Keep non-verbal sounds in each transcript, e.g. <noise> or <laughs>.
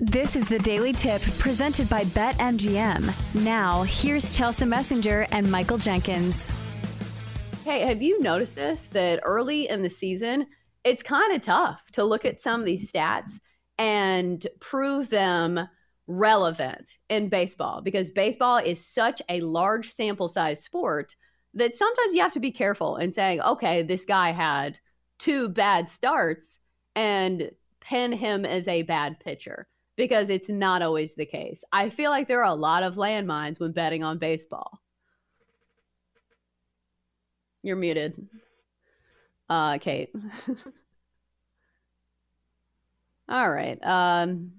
This is the Daily Tip presented by BetMGM. Now, here's Chelsea Messenger and Michael Jenkins. Hey, have you noticed this? That early in the season, it's kind of tough to look at some of these stats and prove them relevant in baseball because baseball is such a large sample size sport that sometimes you have to be careful in saying, okay, this guy had two bad starts and pin him as a bad pitcher because it's not always the case. I feel like there are a lot of landmines when betting on baseball. You're muted. Uh, Kate. <laughs> All right. Um,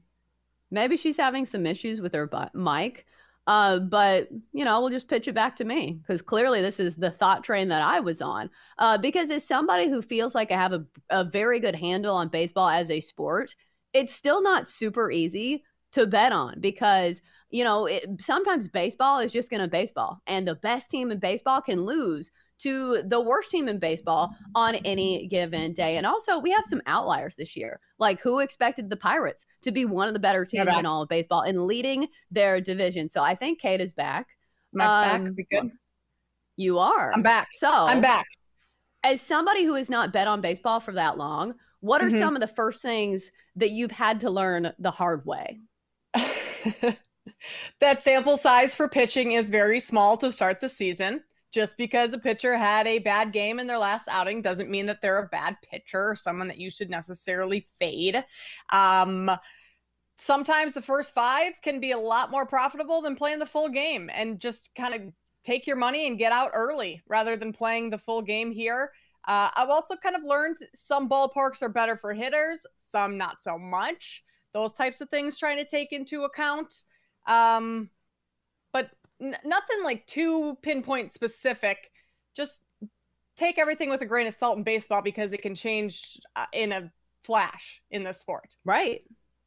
maybe she's having some issues with her bu- mic. Uh, but you know, we'll just pitch it back to me because clearly this is the thought train that I was on. Uh, because as somebody who feels like I have a, a very good handle on baseball as a sport, it's still not super easy to bet on because you know it, sometimes baseball is just going to baseball, and the best team in baseball can lose to the worst team in baseball on any given day. And also, we have some outliers this year. Like, who expected the Pirates to be one of the better teams in all of baseball and leading their division? So I think Kate is back. I um, back? Be good. You are. I'm back. So I'm back. As somebody who has not bet on baseball for that long, what are mm-hmm. some of the first things that you've had to learn the hard way? <laughs> that sample size for pitching is very small to start the season just because a pitcher had a bad game in their last outing doesn't mean that they're a bad pitcher or someone that you should necessarily fade. Um, sometimes the first five can be a lot more profitable than playing the full game and just kind of take your money and get out early rather than playing the full game here. Uh, I've also kind of learned some ballparks are better for hitters, some not so much. Those types of things trying to take into account. Um, n- nothing like too pinpoint specific. Just take everything with a grain of salt in baseball because it can change uh, in a flash in the sport. Right.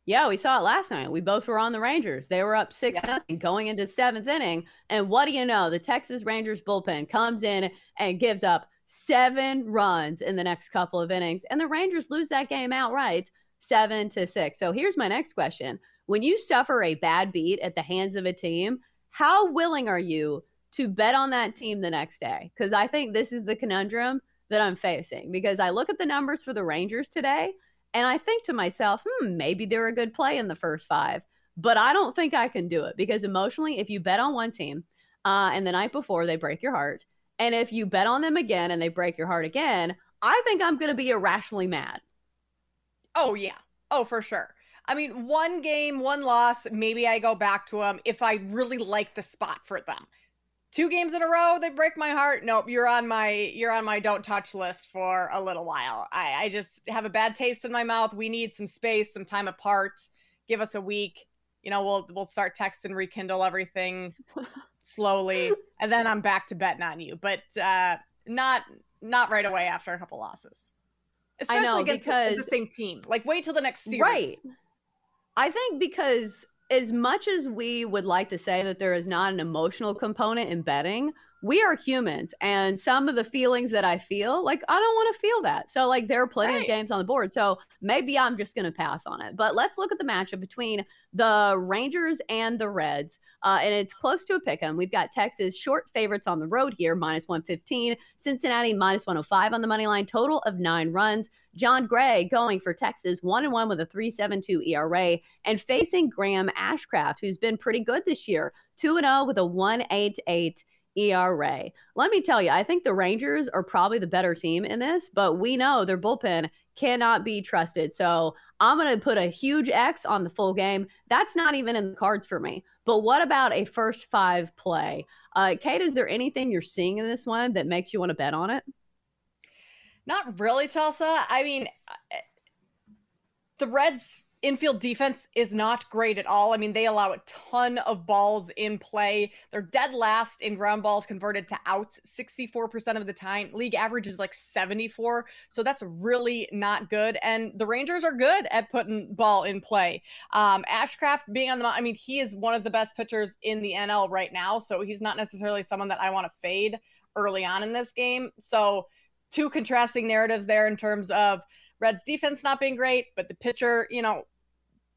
Yeah, we saw it last night. We both were on the Rangers. They were up six yeah. nothing going into the seventh inning, and what do you know? The Texas Rangers bullpen comes in and gives up seven runs in the next couple of innings, and the Rangers lose that game outright, seven to six. So here's my next question: When you suffer a bad beat at the hands of a team, how willing are you to bet on that team the next day? Because I think this is the conundrum that I'm facing. Because I look at the numbers for the Rangers today and I think to myself, hmm, maybe they're a good play in the first five. But I don't think I can do it because emotionally, if you bet on one team uh, and the night before they break your heart, and if you bet on them again and they break your heart again, I think I'm going to be irrationally mad. Oh, yeah. Oh, for sure. I mean, one game, one loss, maybe I go back to them if I really like the spot for them. Two games in a row, they break my heart. Nope, you're on my you're on my don't touch list for a little while. I, I just have a bad taste in my mouth. We need some space, some time apart. Give us a week. You know, we'll we'll start texting, rekindle everything <laughs> slowly, and then I'm back to betting on you. But uh not not right away after a couple losses. Especially I know, against because, the, the same team. Like wait till the next series. Right I think because as much as we would like to say that there is not an emotional component in betting, we are humans and some of the feelings that I feel, like I don't want to feel that. So like there are plenty right. of games on the board. So maybe I'm just going to pass on it. But let's look at the matchup between the Rangers and the Reds. Uh, and it's close to a pick 'em. We've got Texas short favorites on the road here, minus 115. Cincinnati minus 105 on the money line, total of nine runs. Jon Gray going for Texas, one and one with a 3.72 ERA, and facing Graham Ashcraft, who's been pretty good this year, two and zero oh with a 1.88 ERA. Let me tell you, I think the Rangers are probably the better team in this, but we know their bullpen cannot be trusted. So I'm going to put a huge X on the full game. That's not even in the cards for me. But what about a first five play? Uh, Kate, is there anything you're seeing in this one that makes you want to bet on it? Not really, Chelsea. I mean, uh, the Reds infield defense is not great at all. I mean, they allow a ton of balls in play. They're dead last in ground balls converted to outs 64% of the time. League average is like 74. So that's really not good. And the Rangers are good at putting ball in play. Um, Ashcraft being on the I mean, he is one of the best pitchers in the NL right now. So he's not necessarily someone that I want to fade early on in this game. So two contrasting narratives there in terms of Reds defense not being great, but the pitcher, you know,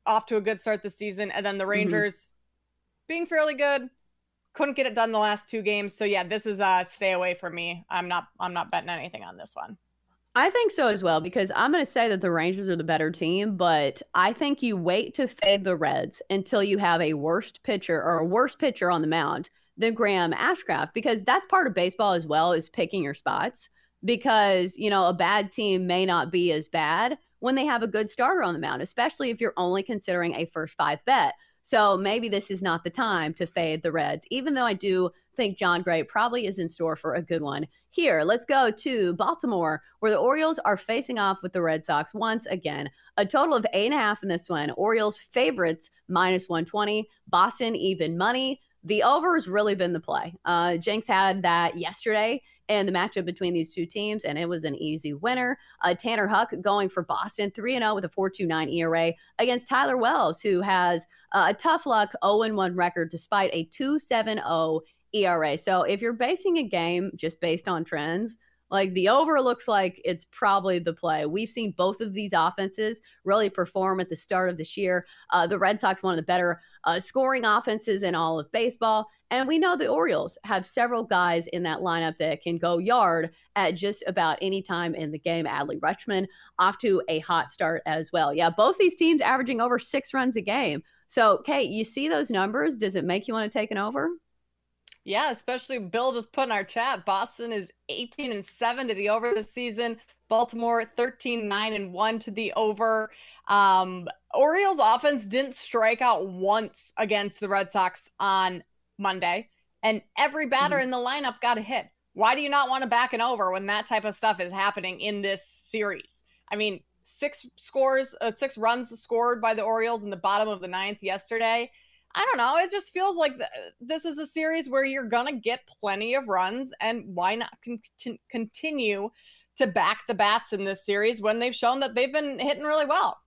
off to a good start this season, and then the mm-hmm. Rangers mm-hmm. being fairly good. Couldn't get it done the last two games. So yeah, this is a stay away from me. I'm not I'm not betting anything on this one. I think so as well because I'm going to say that the Rangers are the better team, but I think you wait to fade the Reds until you have a worst pitcher or a worst pitcher on the mound than Graham Ashcraft because that's part of baseball as well is picking your spots because, you know, a bad team may not be as bad when they have a good starter on the mound, especially if you're only considering a first five bet. So maybe this is not the time to fade the Reds, even though I do think Jon Gray probably is in store for a good one here. Let's go to Baltimore, where the Orioles are facing off with the Red Sox once again. A total of eight and a half in this one. Orioles favorites minus 120, Boston even money. The over has really been the play. Uh, Jenks had that yesterday and the matchup between these two teams, and it was an easy winner. Uh, Tanner Houck going for Boston 3 0 with a 4.29 ERA against Tyler Wells, who has uh, a tough luck 0 1 record despite a 2.70 ERA. So if you're basing a game just based on trends, like the over looks like it's probably the play. We've seen both of these offenses really perform at the start of this year. Uh, the Red Sox, one of the better uh, scoring offenses in all of baseball. And we know the Orioles have several guys in that lineup that can go yard at just about any time in the game. Adley Rutschman off to a hot start as well. Yeah, both these teams averaging over six runs a game. So, Kate, you see those numbers. Does it make you want to take an over? Yeah, especially Bill just put in our chat. Boston is 18 and 7 to the over this season. Baltimore 13 9 and 1 to the over. Um, Orioles offense didn't strike out once against the Red Sox on Monday, and every batter mm-hmm. in the lineup got a hit. Why do you not want to back an over when that type of stuff is happening in this series? I mean, six scores, uh, six runs scored by the Orioles in the bottom of the ninth yesterday. I don't know. It just feels like th- this is a series where you're going to get plenty of runs, and why not con- continue to back the bats in this series when they've shown that they've been hitting really well?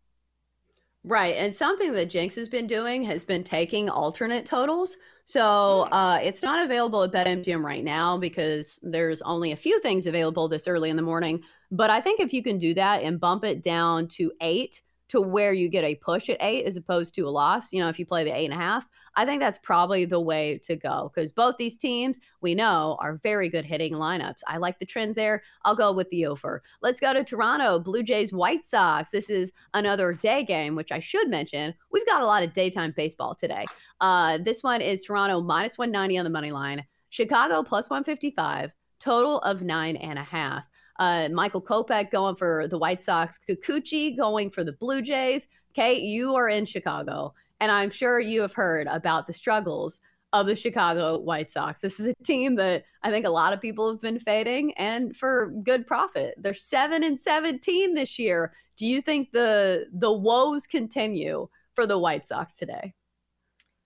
Right. And something that Jenks has been doing has been taking alternate totals. So hmm. uh, it's not available at BetMGM right now because there's only a few things available this early in the morning. But I think if you can do that and bump it down to eight, to where you get a push at eight as opposed to a loss. You know, if you play the eight and a half, I think that's probably the way to go because both these teams we know are very good hitting lineups. I like the trends there. I'll go with the over. Let's go to Toronto, Blue Jays, White Sox. This is another day game, which I should mention. We've got a lot of daytime baseball today. Uh, this one is Toronto minus 190 on the money line, Chicago plus 155, total of nine and a half. Uh, Michael Kopech going for the White Sox, Kikuchi going for the Blue Jays. Kate, you are in Chicago, and I'm sure you have heard about the struggles of the Chicago White Sox. This is a team that I think a lot of people have been fading and for good profit. They're 7 and 17 this year. Do you think the the woes continue for the White Sox today?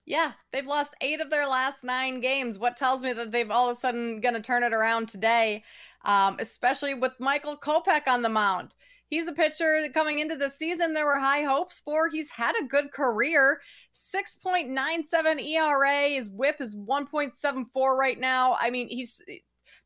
Yeah, they've lost 8 of their last 9 games. What tells me that they've all of a sudden going to turn it around today? Um, especially with Michael Kopech on the mound. He's a pitcher coming into the season there were high hopes for. He's had a good career. 6.97 ERA. His whip is 1.74 right now. I mean, he's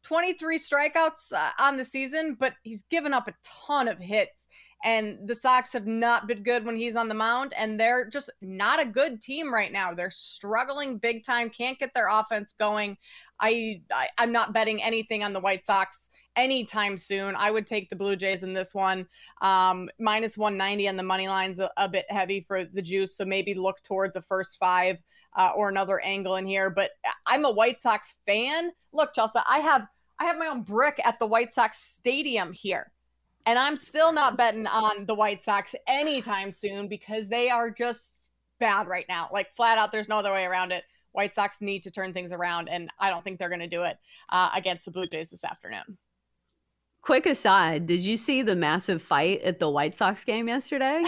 23 strikeouts uh, on the season, but he's given up a ton of hits. And the Sox have not been good when he's on the mound, and they're just not a good team right now. They're struggling big time, can't get their offense going. I, I I'm not betting anything on the White Sox anytime soon. I would take the Blue Jays in this one. Um, minus 190 on the money line's a, a bit heavy for the juice, so maybe look towards a first five uh, or another angle in here. But I'm a White Sox fan. Look, Chelsea, I have I have my own brick at the White Sox stadium here. And I'm still not betting on the White Sox anytime soon because they are just bad right now. Like flat out, there's no other way around it. White Sox need to turn things around, and I don't think they're going to do it uh, against the Blue Jays this afternoon. Quick aside, did you see the massive fight at the White Sox game yesterday?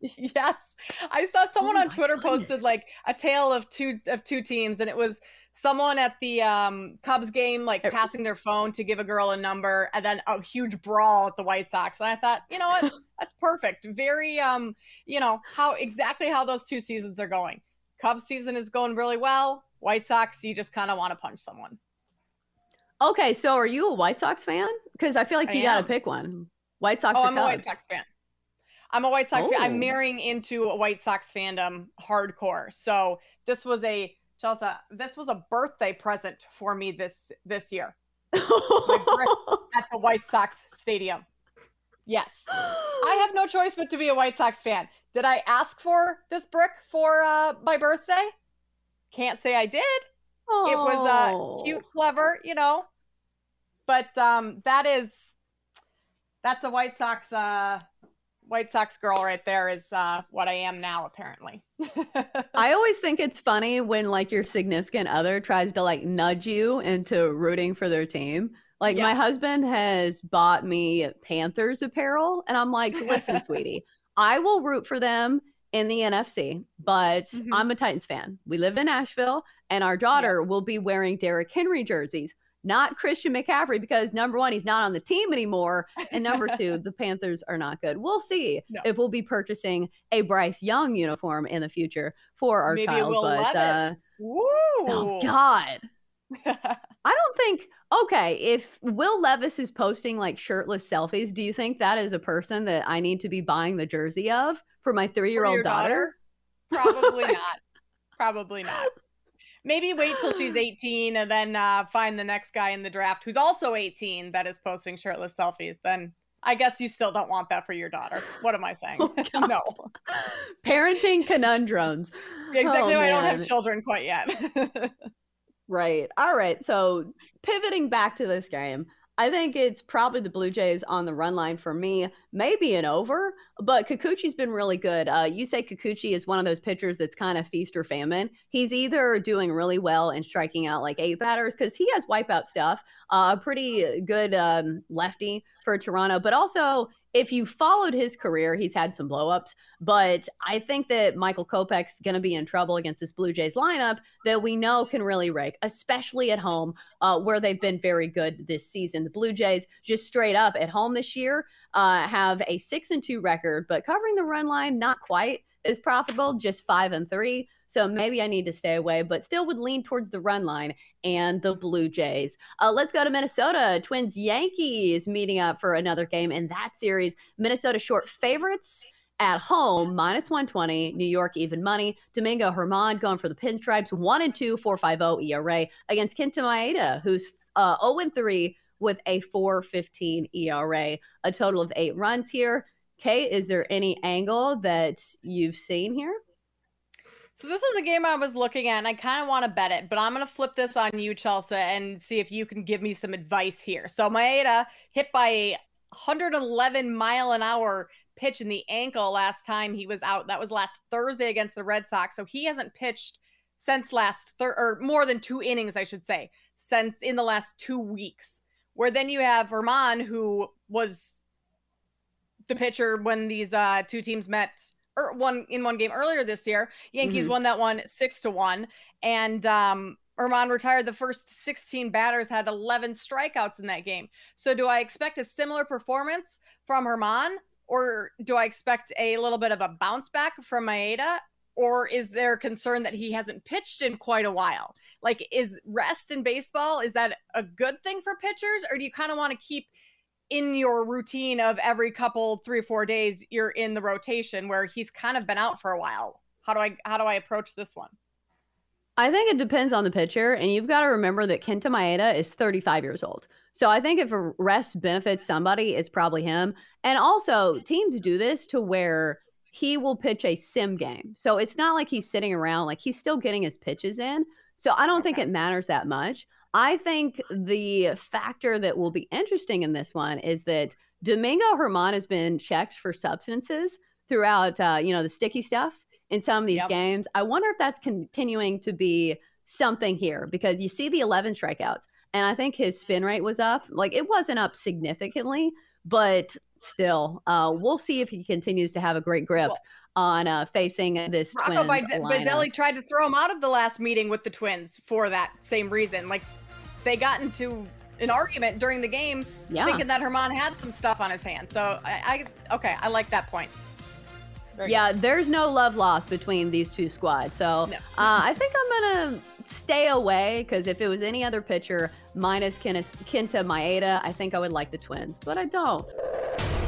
<laughs> yes, I saw someone oh on Twitter goodness. posted like a tale of two of two teams, and it was someone at the um, Cubs game like passing their phone to give a girl a number, and then a huge brawl at the White Sox. And I thought, you know what, <laughs> that's perfect. Very, um, you know how exactly how those two seasons are going. Cubs season is going really well. White Sox, you just kind of want to punch someone. Okay, so are you a White Sox fan? Because I feel like you got to pick one. White Sox. Oh, I'm Cubs? a White Sox fan. I'm a White Sox fan. I'm oh. marrying into a White Sox fandom hardcore. So this was a Chelsea, this was a birthday present for me this this year. <laughs> at the White Sox stadium. Yes. <gasps> I have no choice but to be a White Sox fan. Did I ask for this brick for uh, my birthday? Can't say I did. Oh. It was uh, cute, clever, you know. But um, that is that's a White Sox uh, White Sox girl right there is uh, what I am now, apparently. <laughs> I always think it's funny when like your significant other tries to like nudge you into rooting for their team. Like yeah. my husband has bought me Panthers apparel, and I'm like, listen, <laughs> sweetie, I will root for them in the NFC, but mm-hmm. I'm a Titans fan. We live in Nashville, and our daughter yeah. will be wearing Derrick Henry jerseys not Christian McCaffrey because number one, he's not on the team anymore. And number two, <laughs> the Panthers are not good. We'll see no. if we'll be purchasing a Bryce Young uniform in the future for our Maybe child. but uh, oh God. <laughs> I don't think okay, if Will Levis is posting like shirtless selfies, do you think that is a person that I need to be buying the jersey of for my three year old daughter? daughter? Probably <laughs> not. Probably not. Maybe wait till she's <gasps> 18 and then uh, find the next guy in the draft who's also 18 that is posting shirtless selfies. Then I guess you still don't want that for your daughter. What am I saying? Oh, <laughs> no. Parenting conundrums. exactly oh, why I don't have children quite yet. <laughs> right. All right. So pivoting back to this game, I think it's probably the Blue Jays on the run line for me, maybe an over, but Kikuchi's been really good. Uh, you say Kikuchi is one of those pitchers that's kind of feast or famine. He's either doing really well and striking out like eight batters because he has wipeout stuff, uh, a pretty good um, lefty for Toronto, but also if you followed his career, he's had some blowups, but I think that Michael Kopech's going to be in trouble against this Blue Jays lineup that we know can really rake, especially at home, uh, where they've been very good this season. The Blue Jays just straight up at home this year uh, have a six and two record, but covering the run line not quite is profitable, just five and three. So maybe I need to stay away, but still would lean towards the run line and the Blue Jays. Uh, let's go to Minnesota. Twins Yankees meeting up for another game in that series. Minnesota short favorites at home, minus 120. New York, even money. Domingo Germán going for the pinstripes, 1 and 2, 4.50 ERA against Kenta Maeda, who's uh, 0 and 3 with a 4.15 ERA. A total of eight runs here. Kate, is there any angle that you've seen here? So this is a game I was looking at, and I kind of want to bet it, but I'm going to flip this on you, Chelsea, and see if you can give me some advice here. So Maeda hit by a 111 mile an hour pitch in the ankle last time he was out. That was last Thursday against the Red Sox. So he hasn't pitched since last thir- or more than two innings, I should say, since in the last two weeks. Where then you have Germán, who was the pitcher when these uh, two teams met or er, one in one game earlier this year. Yankees mm-hmm. won that one six to one, and um, Germán retired the first 16 batters, had 11 strikeouts in that game. So, do I expect a similar performance from Germán, or do I expect a little bit of a bounce back from Maeda? Or is there concern that he hasn't pitched in quite a while? Like, is rest in baseball, is that a good thing for pitchers? Or do you kind of want to keep in your routine of every couple three or four days you're in the rotation where he's kind of been out for a while. How do i how do i approach this one? I think it depends on the pitcher and you've got to remember that kenta maeda is 35 years old. So i think if a rest benefits somebody it's probably him. And also teams do this to where he will pitch a sim game. So it's not like he's sitting around like he's still getting his pitches in. So i don't okay. think it matters that much I think the factor that will be interesting in this one is that Domingo Germán has been checked for substances throughout, uh, you know, the sticky stuff in some of these yep. games. I wonder if that's continuing to be something here because you see the 11 strikeouts, and I think his spin rate was up. Like it wasn't up significantly, but still, uh, we'll see if he continues to have a great grip. Well, on uh, facing this Rocco twins Baldelli tried to throw him out of the last meeting with the Twins for that same reason. Like they got into an argument during the game, yeah. thinking that Germán had some stuff on his hand. So I, I okay, I like that point. Very yeah, good. there's no love lost between these two squads. So no. uh, I think I'm gonna stay away because if it was any other pitcher minus Kenta Maeda, I think I would like the Twins, but I don't.